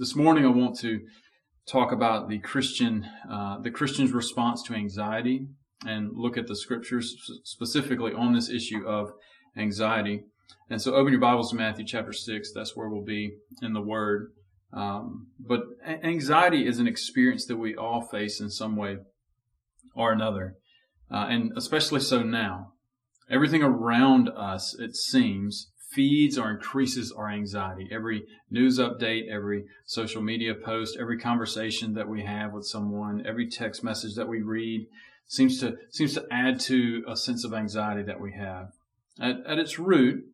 This morning, I want to talk about the Christian, uh, the Christian's response to anxiety, and look at the scriptures specifically on this issue of anxiety. And so, open your Bibles to Matthew chapter six. That's where we'll be in the Word. Um, but anxiety is an experience that we all face in some way or another, uh, and especially so now. Everything around us, it seems, feeds or increases our anxiety. Every news update, every social media post, every conversation that we have with someone, every text message that we read seems to seems to add to a sense of anxiety that we have. At, at its root,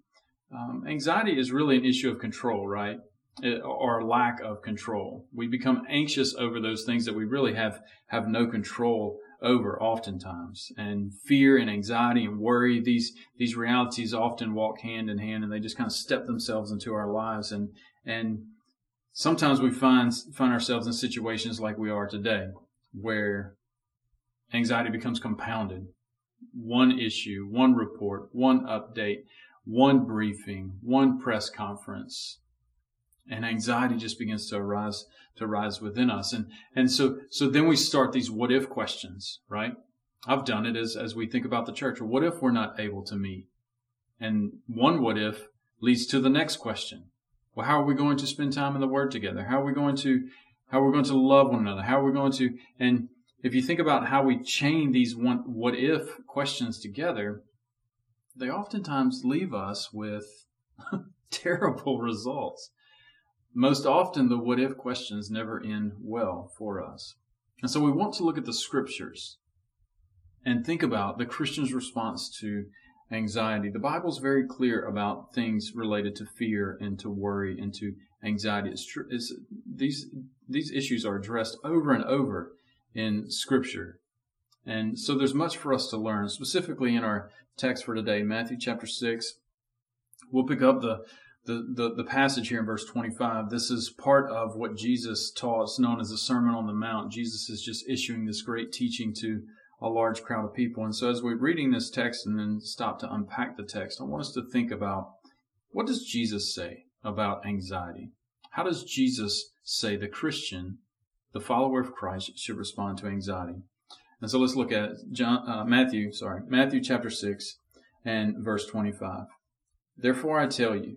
um, anxiety is really an issue of control, right? It, or lack of control. We become anxious over those things that we really have have no control over oftentimes. And fear and anxiety and worry, these, these realities often walk hand in hand and they just kind of step themselves into our lives. And, and sometimes we find, find ourselves in situations like we are today where anxiety becomes compounded. One issue, one report, one update, one briefing, one press conference, and anxiety just begins to arise to rise within us. And and so so then we start these what if questions right? I've done it as as we think about the church. What if we're not able to meet? And one what if leads to the next question. Well how are we going to spend time in the word together? How are we going to how are we going to love one another? How are we going to and if you think about how we chain these one what if questions together they oftentimes leave us with terrible results most often, the what if questions never end well for us. And so we want to look at the scriptures and think about the Christian's response to anxiety. The Bible is very clear about things related to fear and to worry and to anxiety. It's true. It's, these, these issues are addressed over and over in Scripture. And so there's much for us to learn, specifically in our text for today, Matthew chapter 6. We'll pick up the the, the, the passage here in verse 25, this is part of what Jesus taught. It's known as the Sermon on the Mount. Jesus is just issuing this great teaching to a large crowd of people. And so as we're reading this text and then stop to unpack the text, I want us to think about what does Jesus say about anxiety? How does Jesus say the Christian, the follower of Christ, should respond to anxiety? And so let's look at John, uh, Matthew, sorry, Matthew chapter 6 and verse 25. Therefore I tell you,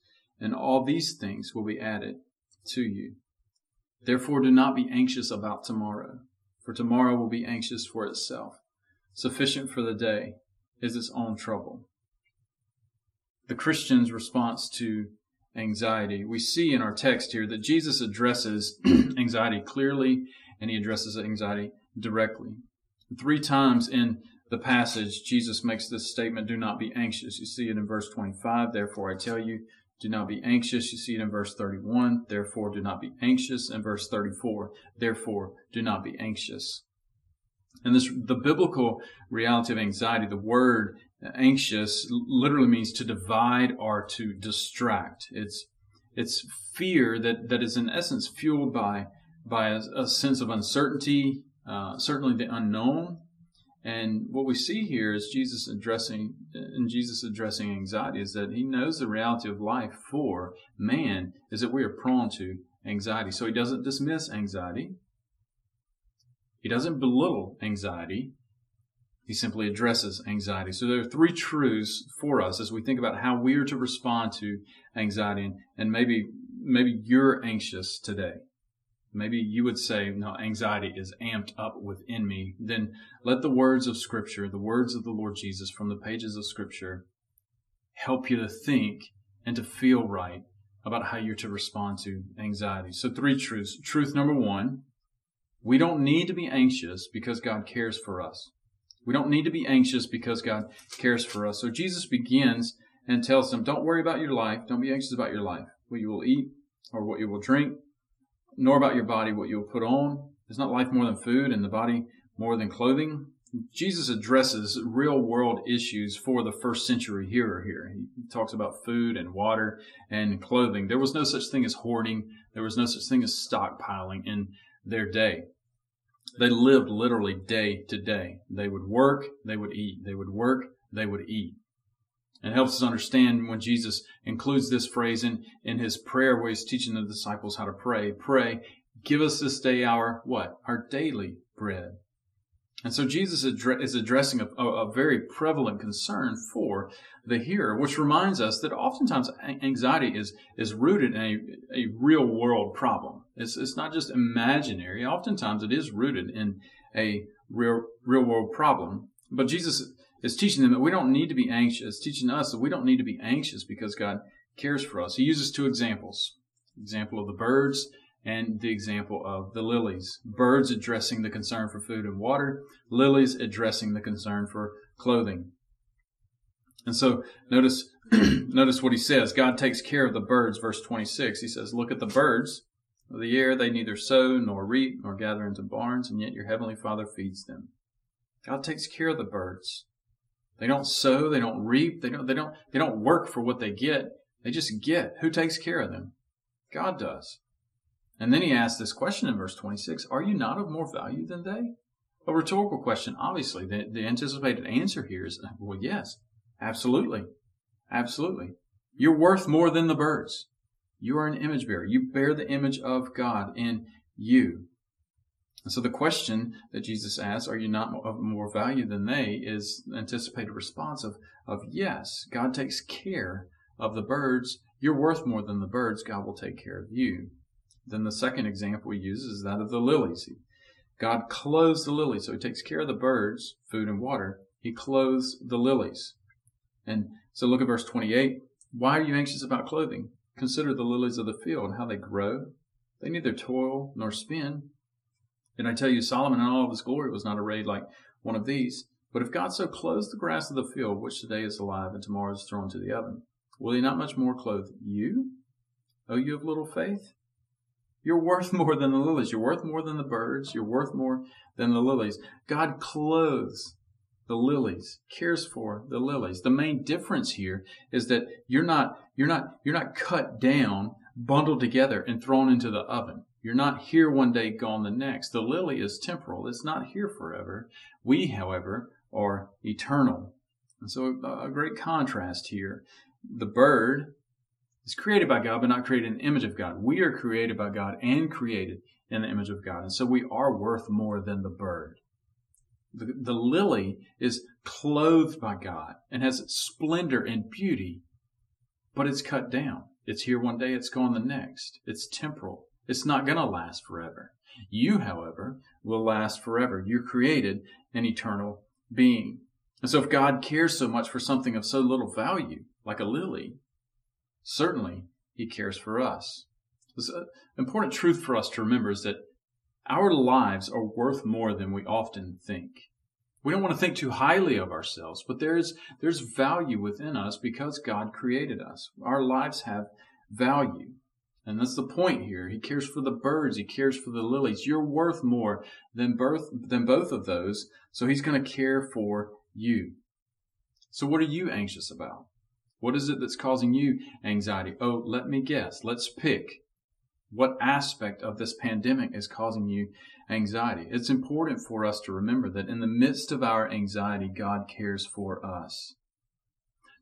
and all these things will be added to you. Therefore, do not be anxious about tomorrow, for tomorrow will be anxious for itself. Sufficient for the day is its own trouble. The Christian's response to anxiety. We see in our text here that Jesus addresses anxiety clearly and he addresses anxiety directly. Three times in the passage, Jesus makes this statement, do not be anxious. You see it in verse 25. Therefore, I tell you, do not be anxious. You see it in verse 31. Therefore, do not be anxious. In verse 34. Therefore, do not be anxious. And this, the biblical reality of anxiety, the word anxious literally means to divide or to distract. It's, it's fear that, that is in essence fueled by, by a, a sense of uncertainty, uh, certainly the unknown, and what we see here is Jesus addressing, and Jesus addressing anxiety is that he knows the reality of life for man is that we are prone to anxiety. So he doesn't dismiss anxiety. He doesn't belittle anxiety. He simply addresses anxiety. So there are three truths for us as we think about how we are to respond to anxiety. And maybe, maybe you're anxious today. Maybe you would say, no, anxiety is amped up within me, then let the words of Scripture, the words of the Lord Jesus from the pages of Scripture, help you to think and to feel right about how you're to respond to anxiety. So, three truths. Truth number one we don't need to be anxious because God cares for us. We don't need to be anxious because God cares for us. So, Jesus begins and tells them, Don't worry about your life. Don't be anxious about your life, what you will eat or what you will drink, nor about your body, what you will put on. Is not life more than food and the body more than clothing? Jesus addresses real world issues for the first century hearer here. He talks about food and water and clothing. There was no such thing as hoarding. There was no such thing as stockpiling in their day. They lived literally day to day. They would work, they would eat. They would work, they would eat. It helps us understand when Jesus includes this phrase in, in his prayer where he's teaching the disciples how to pray. Pray, give us this day our what? Our daily bread. And so Jesus is addressing a, a, very prevalent concern for the hearer, which reminds us that oftentimes anxiety is, is rooted in a, a real world problem. It's, it's not just imaginary. Oftentimes it is rooted in a real, real world problem. But Jesus is teaching them that we don't need to be anxious, teaching us that we don't need to be anxious because God cares for us. He uses two examples. Example of the birds and the example of the lilies. Birds addressing the concern for food and water, lilies addressing the concern for clothing. And so notice, notice what he says. God takes care of the birds, verse 26. He says, look at the birds of the air. They neither sow nor reap nor gather into barns, and yet your heavenly father feeds them. God takes care of the birds. They don't sow, they don't reap, they don't, they don't, they don't work for what they get. They just get. Who takes care of them? God does. And then he asks this question in verse 26 Are you not of more value than they? A rhetorical question, obviously. The, the anticipated answer here is well, yes, absolutely. Absolutely. You're worth more than the birds. You are an image bearer. You bear the image of God in you. So the question that Jesus asks, are you not of more value than they, is anticipated response of, of yes, God takes care of the birds. You're worth more than the birds. God will take care of you. Then the second example he uses is that of the lilies. God clothes the lilies. So he takes care of the birds, food and water. He clothes the lilies. And so look at verse 28. Why are you anxious about clothing? Consider the lilies of the field how they grow. They neither toil nor spin. And I tell you, Solomon in all of his glory was not arrayed like one of these. But if God so clothes the grass of the field, which today is alive and tomorrow is thrown to the oven, will he not much more clothe you, O you of little faith? You're worth more than the lilies. You're worth more than the birds. You're worth more than the lilies. God clothes the lilies, cares for the lilies. The main difference here is that you're not, you're not, you're not cut down, bundled together, and thrown into the oven. You're not here one day, gone the next. The lily is temporal. It's not here forever. We, however, are eternal. And so a great contrast here. The bird is created by God, but not created in the image of God. We are created by God and created in the image of God. And so we are worth more than the bird. The, the lily is clothed by God and has splendor and beauty, but it's cut down. It's here one day, it's gone the next. It's temporal. It's not going to last forever. You, however, will last forever. You're created an eternal being. And so if God cares so much for something of so little value, like a lily, certainly he cares for us. an uh, important truth for us to remember is that our lives are worth more than we often think. We don't want to think too highly of ourselves, but there's, there's value within us because God created us. Our lives have value. And that's the point here. He cares for the birds. He cares for the lilies. You're worth more than both, than both of those. So he's going to care for you. So what are you anxious about? What is it that's causing you anxiety? Oh, let me guess. Let's pick. What aspect of this pandemic is causing you anxiety? It's important for us to remember that in the midst of our anxiety, God cares for us.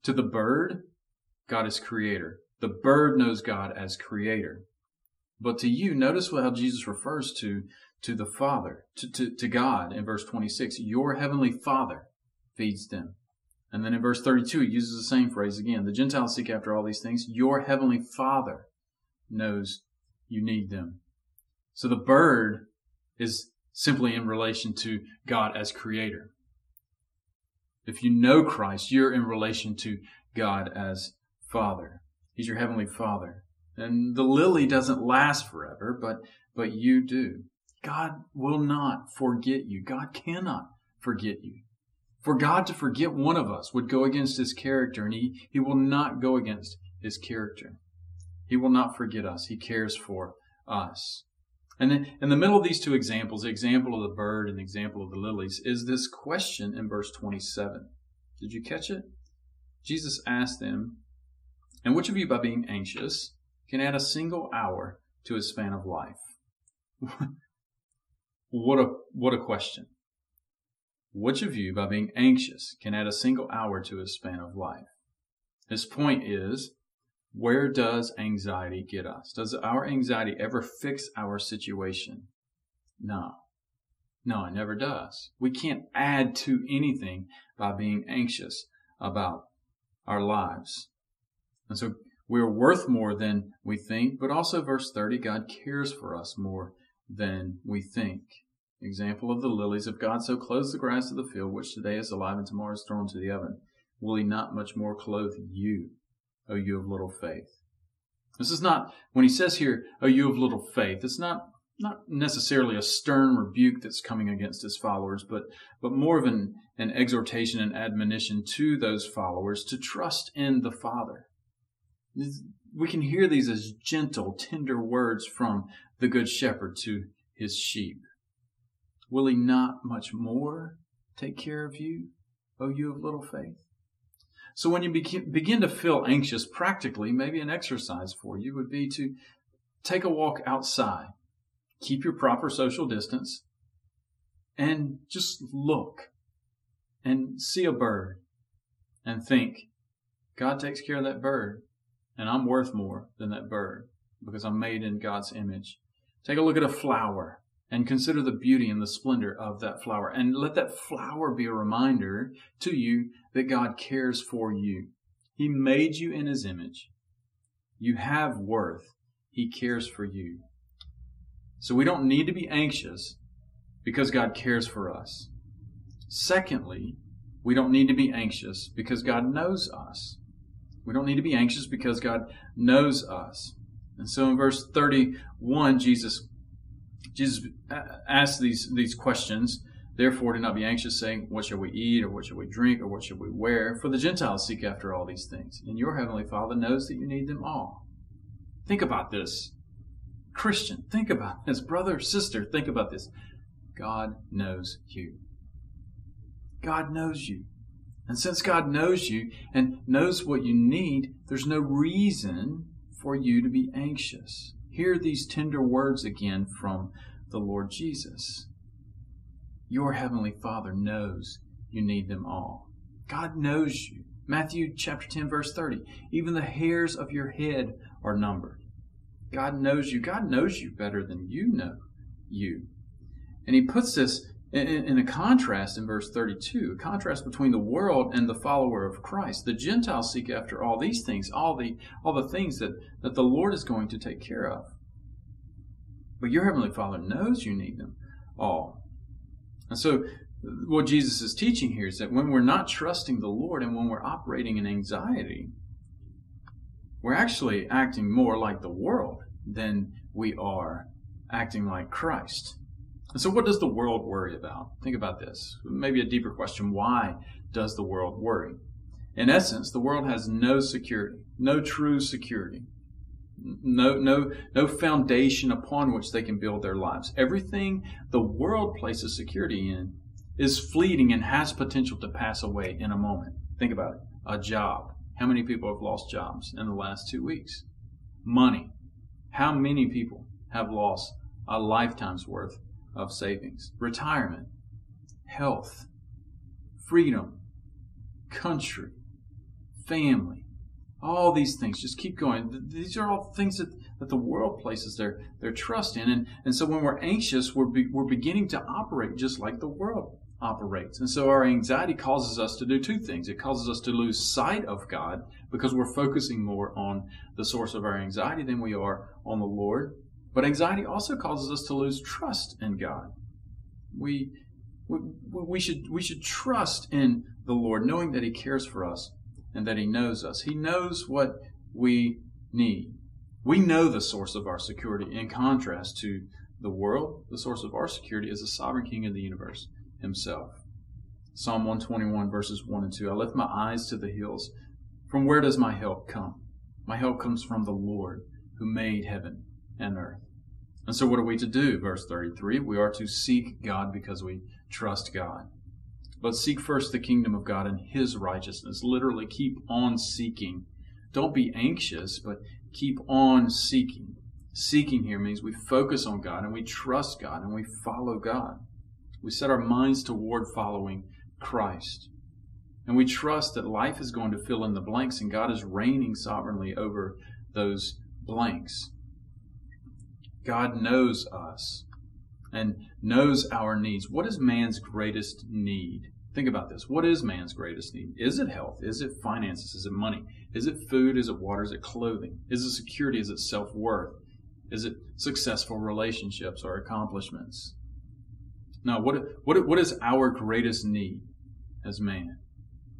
To the bird, God is creator. The bird knows God as creator. But to you, notice how Jesus refers to, to the Father, to, to, to God in verse 26. Your heavenly Father feeds them. And then in verse 32, he uses the same phrase again. The Gentiles seek after all these things. Your heavenly Father knows you need them. So the bird is simply in relation to God as creator. If you know Christ, you're in relation to God as Father. He's your heavenly Father. And the lily doesn't last forever, but, but you do. God will not forget you. God cannot forget you. For God to forget one of us would go against his character, and he, he will not go against his character. He will not forget us. He cares for us. And then in the middle of these two examples, the example of the bird and the example of the lilies, is this question in verse 27. Did you catch it? Jesus asked them, And which of you, by being anxious, can add a single hour to his span of life? what a what a question. Which of you, by being anxious, can add a single hour to his span of life? His point is where does anxiety get us? Does our anxiety ever fix our situation? No. No, it never does. We can't add to anything by being anxious about our lives. And so we're worth more than we think, but also verse 30, God cares for us more than we think. Example of the lilies of God so clothes the grass of the field, which today is alive and tomorrow is thrown to the oven. Will he not much more clothe you, O you of little faith. This is not, when he says here, O you of little faith, it's not, not necessarily a stern rebuke that's coming against his followers, but, but more of an, an exhortation and admonition to those followers to trust in the Father. We can hear these as gentle, tender words from the Good Shepherd to his sheep. Will he not much more take care of you, O you of little faith? So when you begin to feel anxious, practically, maybe an exercise for you would be to take a walk outside, keep your proper social distance, and just look and see a bird and think, God takes care of that bird, and I'm worth more than that bird because I'm made in God's image. Take a look at a flower and consider the beauty and the splendor of that flower. And let that flower be a reminder to you that God cares for you. He made you in His image. You have worth. He cares for you. So we don't need to be anxious because God cares for us. Secondly, we don't need to be anxious because God knows us. We don't need to be anxious because God knows us. And so in verse 31, Jesus Jesus asked these, these questions. Therefore, do not be anxious, saying, What shall we eat, or what shall we drink, or what shall we wear? For the Gentiles seek after all these things, and your heavenly Father knows that you need them all. Think about this. Christian, think about this. Brother, sister, think about this. God knows you. God knows you. And since God knows you and knows what you need, there's no reason for you to be anxious. Hear these tender words again from the Lord Jesus. Your heavenly Father knows you need them all. God knows you. Matthew chapter 10 verse 30. Even the hairs of your head are numbered. God knows you. God knows you better than you know you. And he puts this in, a contrast in verse 32, a contrast between the world and the follower of Christ. The Gentiles seek after all these things, all the all the things that, that the Lord is going to take care of. But your Heavenly Father knows you need them all. And so what Jesus is teaching here is that when we're not trusting the Lord and when we're operating in anxiety, we're actually acting more like the world than we are acting like Christ. And so, what does the world worry about? Think about this. Maybe a deeper question why does the world worry? In essence, the world has no security, no true security, no, no, no foundation upon which they can build their lives. Everything the world places security in is fleeting and has potential to pass away in a moment. Think about it. A job. How many people have lost jobs in the last two weeks? Money. How many people have lost a lifetime's worth of savings, retirement, health, freedom, country, family, all these things. Just keep going. These are all things that, that the world places their, their trust in. And, and so when we're anxious, we're, be, we're beginning to operate just like the world operates. And so our anxiety causes us to do two things. It causes us to lose sight of God because we're focusing more on the source of our anxiety than we are on the Lord. But anxiety also causes us to lose trust in God. We, we, we, should, we should trust in the Lord, knowing that He cares for us and that He knows us. He knows what we need. We know the source of our security in contrast to the world. The source of our security is the sovereign King of the universe Himself. Psalm 121, verses 1 and 2. I lift my eyes to the hills. From where does my help come? My help comes from the Lord who made heaven and earth. And so, what are we to do? Verse 33 we are to seek God because we trust God. But seek first the kingdom of God and his righteousness. Literally, keep on seeking. Don't be anxious, but keep on seeking. Seeking here means we focus on God and we trust God and we follow God. We set our minds toward following Christ. And we trust that life is going to fill in the blanks and God is reigning sovereignly over those blanks. God knows us and knows our needs. What is man's greatest need? Think about this. What is man's greatest need? Is it health? Is it finances? Is it money? Is it food? Is it water? Is it clothing? Is it security? Is it self worth? Is it successful relationships or accomplishments? No, what, what, what is our greatest need as man?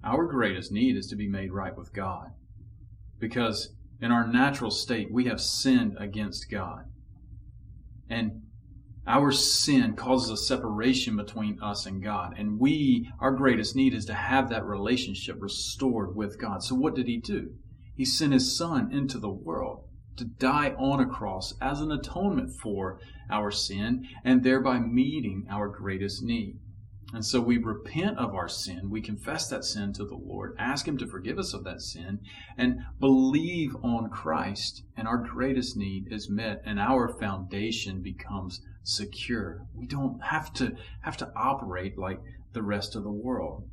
Our greatest need is to be made right with God. Because in our natural state, we have sinned against God. And our sin causes a separation between us and God. And we, our greatest need is to have that relationship restored with God. So what did he do? He sent his son into the world to die on a cross as an atonement for our sin and thereby meeting our greatest need. And so we repent of our sin. We confess that sin to the Lord, ask Him to forgive us of that sin, and believe on Christ. And our greatest need is met, and our foundation becomes secure. We don't have to have to operate like the rest of the world.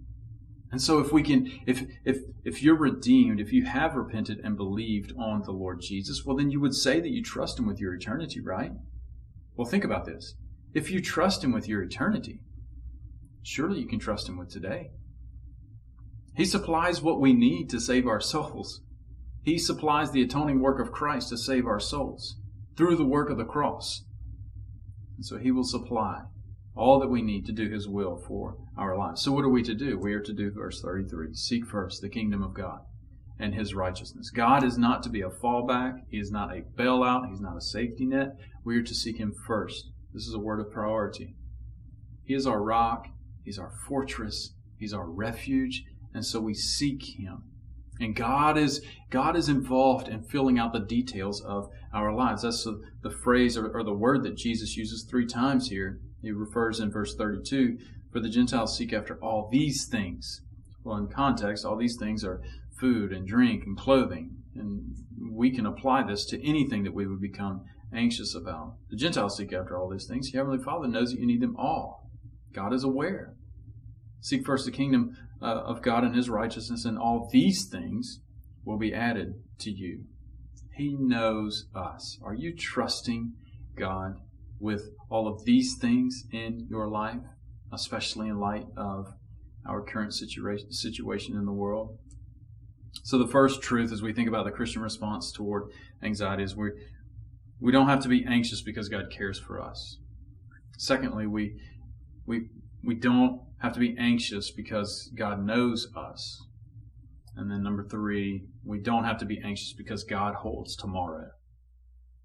And so if we can if if if you're redeemed, if you have repented and believed on the Lord Jesus, well then you would say that you trust him with your eternity, right? Well, think about this. If you trust him with your eternity, surely you can trust him with today. He supplies what we need to save our souls. He supplies the atoning work of Christ to save our souls through the work of the cross. And so he will supply all that we need to do his will for our lives. So what are we to do? We are to do verse 33. Seek first the kingdom of God and his righteousness. God is not to be a fallback. He is not a bailout. He's not a safety net. We are to seek him first. This is a word of priority. He is our rock. He's our fortress. He's our refuge. And so we seek him. And God is God is involved in filling out the details of our lives. That's the, the phrase or, or the word that Jesus uses three times here. He refers in verse 32 For the Gentiles seek after all these things. Well, in context, all these things are food and drink and clothing. And we can apply this to anything that we would become anxious about. The Gentiles seek after all these things. Your Heavenly Father knows that you need them all. God is aware. Seek first the kingdom uh, of God and His righteousness, and all these things will be added to you. He knows us. Are you trusting God with all of these things in your life, especially in light of our current situation, situation in the world? So the first truth as we think about the Christian response toward anxiety is we we don't have to be anxious because God cares for us. Secondly, we we we don't have to be anxious because God knows us. And then number three, we don't have to be anxious because God holds tomorrow.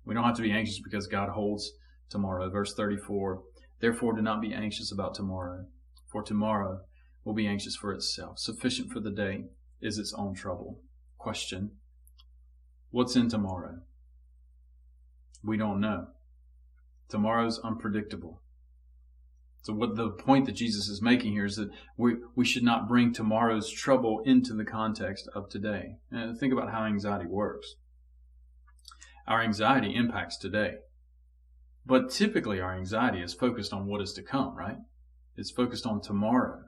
We don't have to be anxious because God holds tomorrow. Verse 34 Therefore, do not be anxious about tomorrow, for tomorrow will be anxious for itself. Sufficient for the day is its own trouble. Question What's in tomorrow? We don't know. Tomorrow's unpredictable. So what the point that Jesus is making here is that we, we should not bring tomorrow's trouble into the context of today. And think about how anxiety works. Our anxiety impacts today. But typically our anxiety is focused on what is to come, right? It's focused on tomorrow.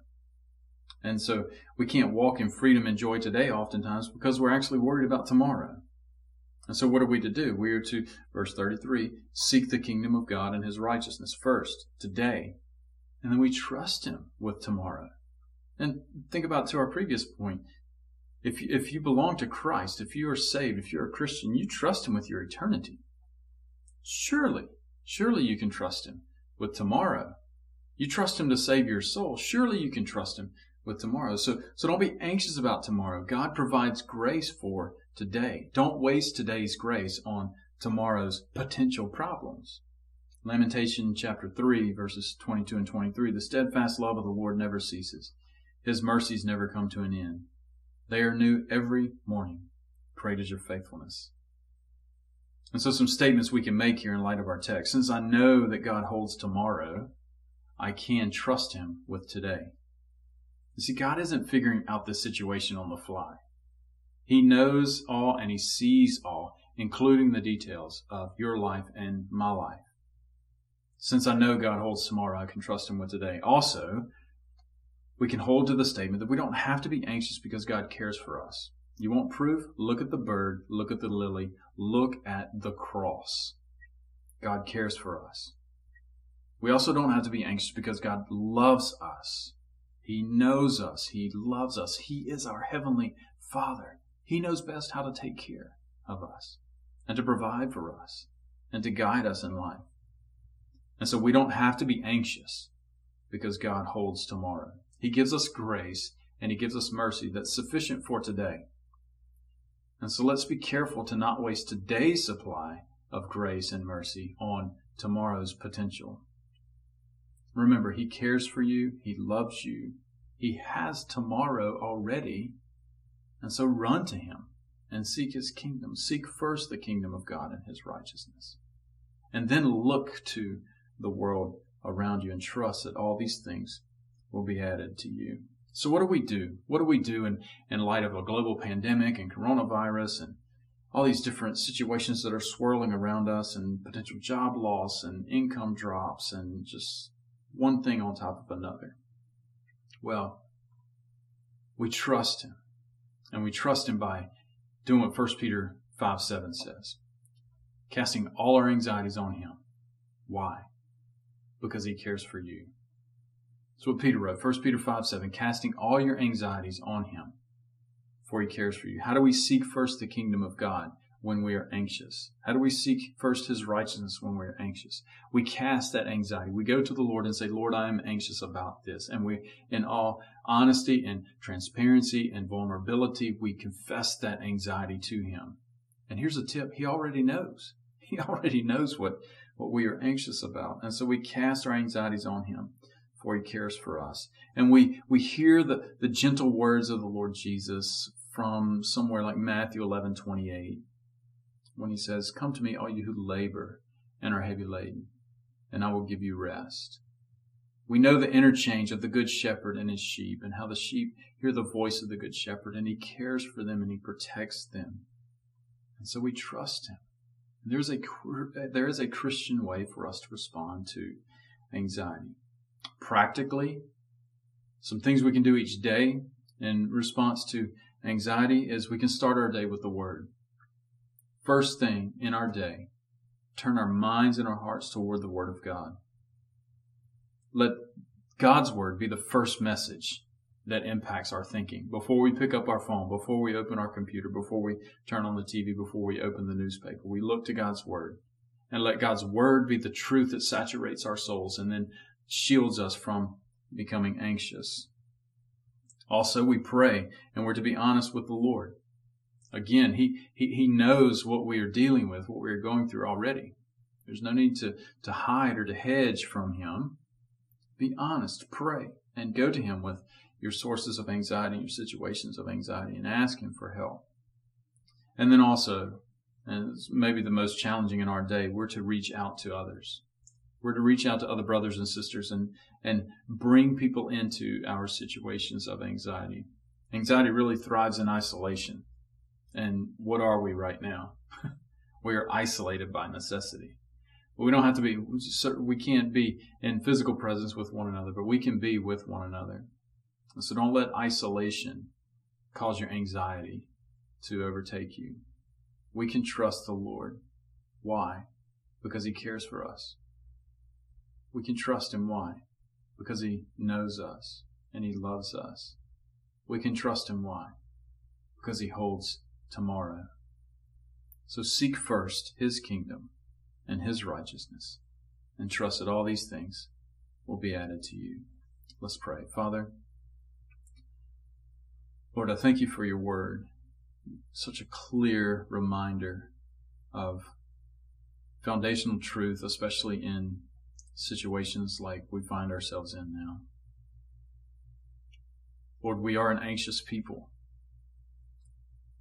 And so we can't walk in freedom and joy today oftentimes because we're actually worried about tomorrow. And so what are we to do? We are to, verse 33, seek the kingdom of God and his righteousness first, today, and then we trust Him with tomorrow. And think about to our previous point. If, if you belong to Christ, if you are saved, if you're a Christian, you trust Him with your eternity. Surely, surely you can trust him with tomorrow. You trust him to save your soul. Surely you can trust him with tomorrow. So, so don't be anxious about tomorrow. God provides grace for today. Don't waste today's grace on tomorrow's potential problems. Lamentation chapter 3 verses 22 and 23. The steadfast love of the Lord never ceases. His mercies never come to an end. They are new every morning. Great is your faithfulness. And so some statements we can make here in light of our text. Since I know that God holds tomorrow, I can trust him with today. You see, God isn't figuring out this situation on the fly. He knows all and he sees all, including the details of your life and my life. Since I know God holds tomorrow, I can trust him with today. Also, we can hold to the statement that we don't have to be anxious because God cares for us. You want proof? Look at the bird, look at the lily, look at the cross. God cares for us. We also don't have to be anxious because God loves us. He knows us. He loves us. He is our heavenly Father. He knows best how to take care of us and to provide for us and to guide us in life. And so we don't have to be anxious because God holds tomorrow. He gives us grace and He gives us mercy that's sufficient for today. And so let's be careful to not waste today's supply of grace and mercy on tomorrow's potential. Remember, He cares for you. He loves you. He has tomorrow already. And so run to Him and seek His kingdom. Seek first the kingdom of God and His righteousness. And then look to the world around you and trust that all these things will be added to you. So what do we do? What do we do in, in light of a global pandemic and coronavirus and all these different situations that are swirling around us and potential job loss and income drops and just one thing on top of another. Well, we trust him. And we trust him by doing what 1 Peter 5 7 says casting all our anxieties on him. Why? Because he cares for you. That's what Peter wrote. 1 Peter 5 7, casting all your anxieties on him, for he cares for you. How do we seek first the kingdom of God? when we are anxious? How do we seek first His righteousness when we are anxious? We cast that anxiety. We go to the Lord and say, Lord, I am anxious about this. And we, in all honesty and transparency and vulnerability, we confess that anxiety to Him. And here's a tip. He already knows. He already knows what, what we are anxious about. And so we cast our anxieties on Him for He cares for us. And we, we hear the, the gentle words of the Lord Jesus from somewhere like Matthew 11, 28 when he says, Come to me, all you who labor and are heavy laden, and I will give you rest. We know the interchange of the good shepherd and his sheep, and how the sheep hear the voice of the good shepherd, and he cares for them and he protects them. And so we trust him. There's a, there is a Christian way for us to respond to anxiety. Practically, some things we can do each day in response to anxiety is we can start our day with the Word first thing in our day, turn our minds and our hearts toward the Word of God. Let God's Word be the first message that impacts our thinking. Before we pick up our phone, before we open our computer, before we turn on the TV, before we open the newspaper, we look to God's Word and let God's Word be the truth that saturates our souls and then shields us from becoming anxious. Also, we pray and we're to be honest with the Lord. Again, he, he, he knows what we are dealing with, what we are going through already. There's no need to, to hide or to hedge from him. Be honest, pray, and go to him with your sources of anxiety, your situations of anxiety, and ask him for help. And then also, and it's maybe the most challenging in our day, we're to reach out to others. We're to reach out to other brothers and sisters and, and bring people into our situations of anxiety. Anxiety really thrives in isolation. And what are we right now? we are isolated by necessity. we don't have to be, we can't be in physical presence with one another, but we can be with one another. So don't let isolation cause your anxiety to overtake you. We can trust the Lord. Why? Because He cares for us. We can trust Him. Why? Because He knows us and He loves us. We can trust Him. Why? Because He holds tomorrow. So seek first his kingdom and his righteousness, and trust that all these things will be added to you. Let's pray. Father, Lord, I thank you for your word. Such a clear reminder of foundational truth, especially in situations like we find ourselves in now. Lord, we are an anxious people.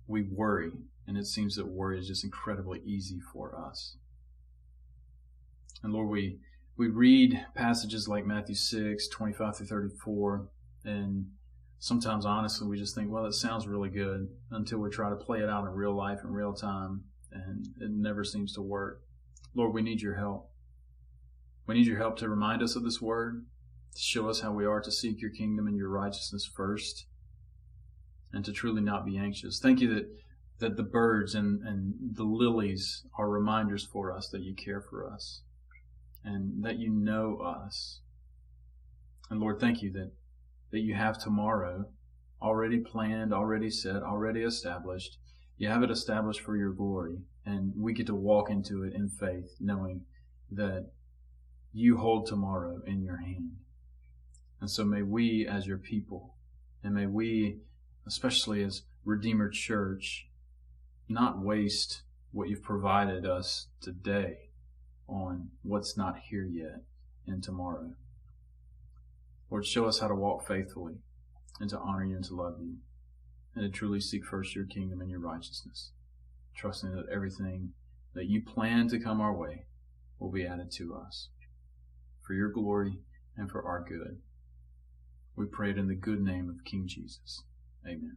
We worry, and it seems that worry is just incredibly easy for us. And Lord, we, we read passages like Matthew 6, 25 through 34, and sometimes honestly we just think, well, it sounds really good until we try to play it out in real life in real time, and it never seems to work. Lord, we need your help. We need your help to remind us of this word, to show us how we are to seek your kingdom and your righteousness first, and to truly not be anxious. Thank you that, that the birds and, and the lilies are reminders for us that you care for us and that you know us. And Lord, thank you that, that you have tomorrow already planned, already set, already established. You have it established for your glory, and we get to walk into it in faith, knowing that you hold tomorrow in your hand. And so may we, as your people, and may we, especially as Redeemer Church, not waste what you've provided us today on what's not here yet and tomorrow. Lord, show us how to walk faithfully and to honor you and to love you and to truly seek first your kingdom and your righteousness, trusting that everything that you plan to come our way will be added to us for your glory and for our good. We pray it in the good name of King Jesus. Amen.